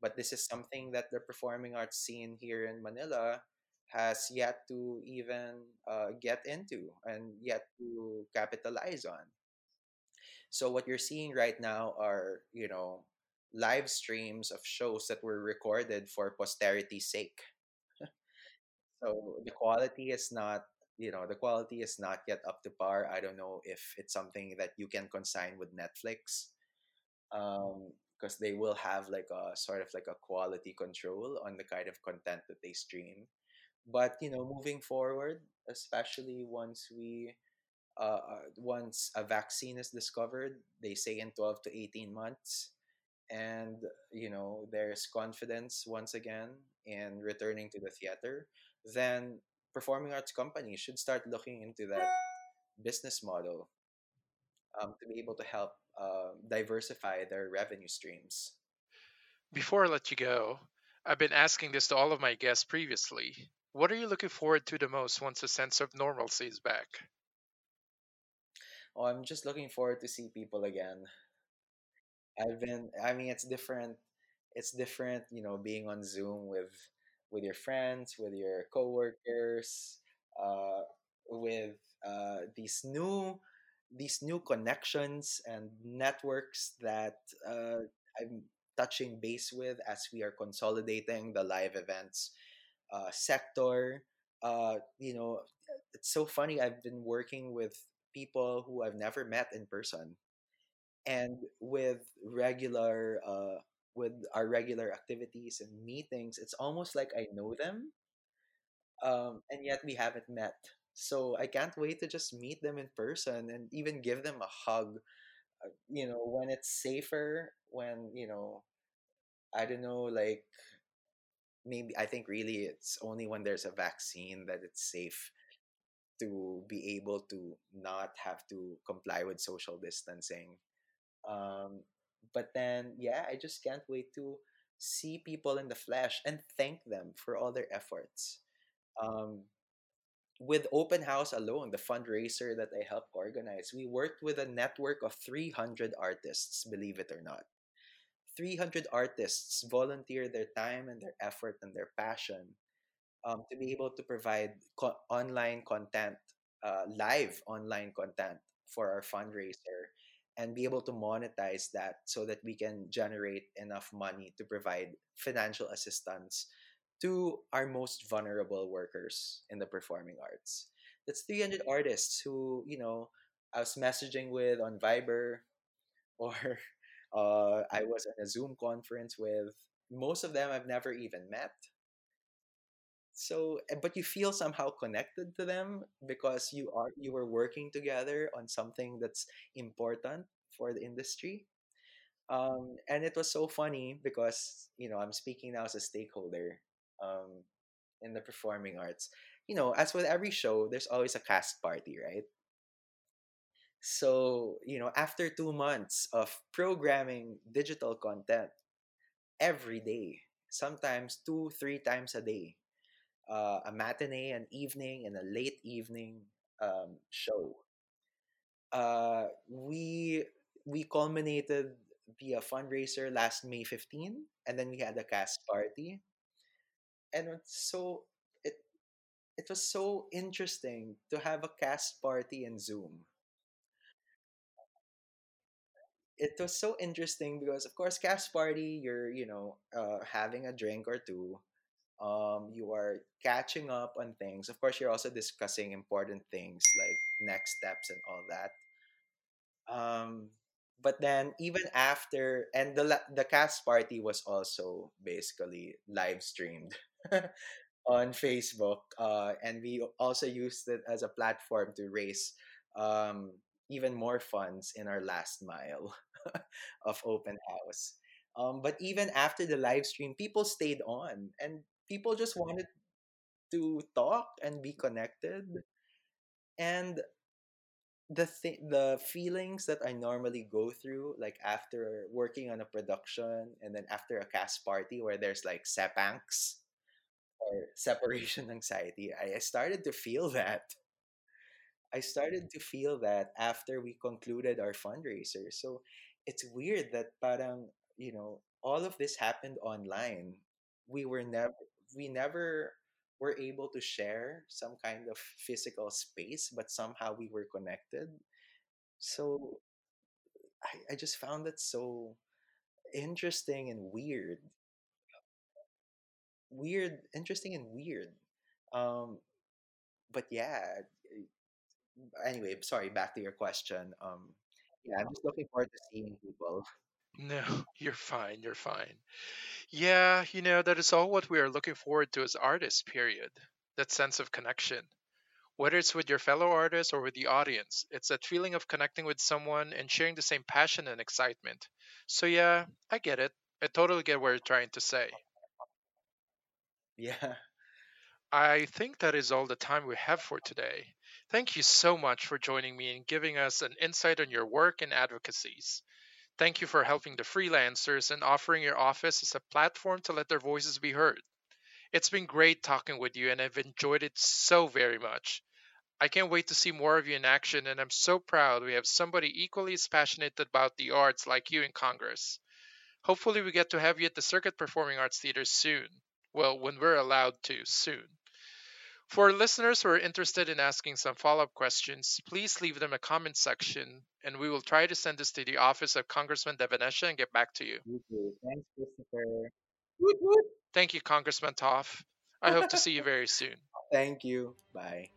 But this is something that the performing arts scene here in Manila has yet to even uh, get into and yet to capitalize on. So what you're seeing right now are, you know, live streams of shows that were recorded for posterity's sake. So the quality is not, you know, the quality is not yet up to par. I don't know if it's something that you can consign with Netflix, um, because they will have like a sort of like a quality control on the kind of content that they stream. But you know, moving forward, especially once we uh, uh, once a vaccine is discovered, they say in 12 to 18 months, and you know there's confidence once again in returning to the theater, then performing arts companies should start looking into that business model um, to be able to help uh, diversify their revenue streams. Before I let you go, I've been asking this to all of my guests previously. What are you looking forward to the most once a sense of normalcy is back? Oh, I'm just looking forward to see people again. I've been I mean it's different it's different, you know, being on Zoom with with your friends, with your coworkers, uh with uh these new these new connections and networks that uh I'm touching base with as we are consolidating the live events uh sector. Uh you know, it's so funny I've been working with people who I've never met in person and with regular uh with our regular activities and meetings it's almost like i know them um and yet we haven't met. So i can't wait to just meet them in person and even give them a hug uh, you know when it's safer when you know i don't know like maybe i think really it's only when there's a vaccine that it's safe to be able to not have to comply with social distancing Um, but then, yeah, I just can't wait to see people in the flesh and thank them for all their efforts. Um, with Open House alone, the fundraiser that I helped organize, we worked with a network of 300 artists, believe it or not. 300 artists volunteer their time and their effort and their passion um, to be able to provide co- online content, uh, live online content for our fundraiser and be able to monetize that so that we can generate enough money to provide financial assistance to our most vulnerable workers in the performing arts. That's 300 artists who, you know, I was messaging with on Viber or uh, I was in a Zoom conference with. Most of them I've never even met. So, eh, but you feel somehow connected to them because you are you were working together on something that's important for the industry. Um, and it was so funny because you know I'm speaking now as a stakeholder um, in the performing arts. You know, as with every show, there's always a cast party, right? So, you know, after two months of programming digital content every day, sometimes two, three times a day, uh, a matinee, an evening, and a late evening um, show, uh, we we culminated the uh, fundraiser last May 15, and then we had a cast party, and so it it was so interesting to have a cast party in Zoom. It was so interesting because of course cast party you're you know uh, having a drink or two um you are catching up on things of course you're also discussing important things like next steps and all that um but then even after and the the cast party was also basically live streamed on Facebook, uh, and we also used it as a platform to raise um, even more funds in our last mile of open house. Um, but even after the live stream, people stayed on, and people just wanted to talk and be connected. And the th- the feelings that I normally go through, like after working on a production, and then after a cast party where there's like sepangs or separation anxiety, I I started to feel that. I started mm. to feel that after we concluded our fundraiser. So it's weird that parang, you know, all of this happened online. We were never we never were able to share some kind of physical space, but somehow we were connected. So I, I just found that so interesting and weird. Weird, interesting and weird. Um, but yeah, anyway, sorry, back to your question. Um, yeah, I'm just looking forward to seeing people. No, you're fine. You're fine. Yeah, you know, that is all what we are looking forward to as artists, period. That sense of connection. Whether it's with your fellow artists or with the audience, it's that feeling of connecting with someone and sharing the same passion and excitement. So, yeah, I get it. I totally get what you're trying to say. Yeah, I think that is all the time we have for today. Thank you so much for joining me and giving us an insight on your work and advocacies. Thank you for helping the freelancers and offering your office as a platform to let their voices be heard. It's been great talking with you, and I've enjoyed it so very much. I can't wait to see more of you in action, and I'm so proud we have somebody equally as passionate about the arts like you in Congress. Hopefully, we get to have you at the Circuit Performing Arts Theater soon. Well, when we're allowed to, soon. For listeners who are interested in asking some follow up questions, please leave them a comment section, and we will try to send this to the office of Congressman De Venecia and get back to you. you. Thanks, Christopher. Thank you, Congressman Toff. I hope to see you very soon. Thank you. Bye.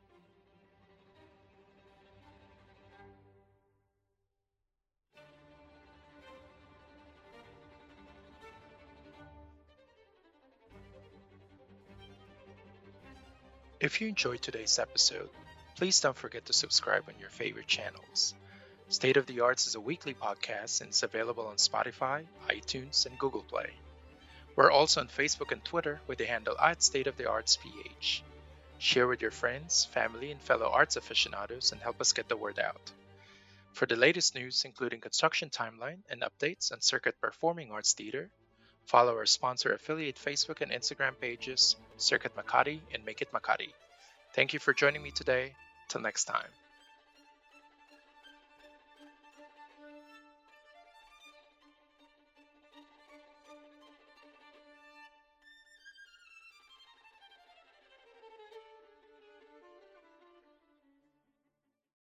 If you enjoyed today's episode, please don't forget to subscribe on your favorite channels. State of the Arts is a weekly podcast and is available on Spotify, iTunes, and Google Play. We're also on Facebook and Twitter with the handle at State of the Arts PH. Share with your friends, family, and fellow arts aficionados and help us get the word out. For the latest news, including construction timeline and updates on Circuit Performing Arts Theater, follow our sponsor affiliate Facebook and Instagram pages, Circuit Makati and Make It Makati. Thank you for joining me today. Till next time.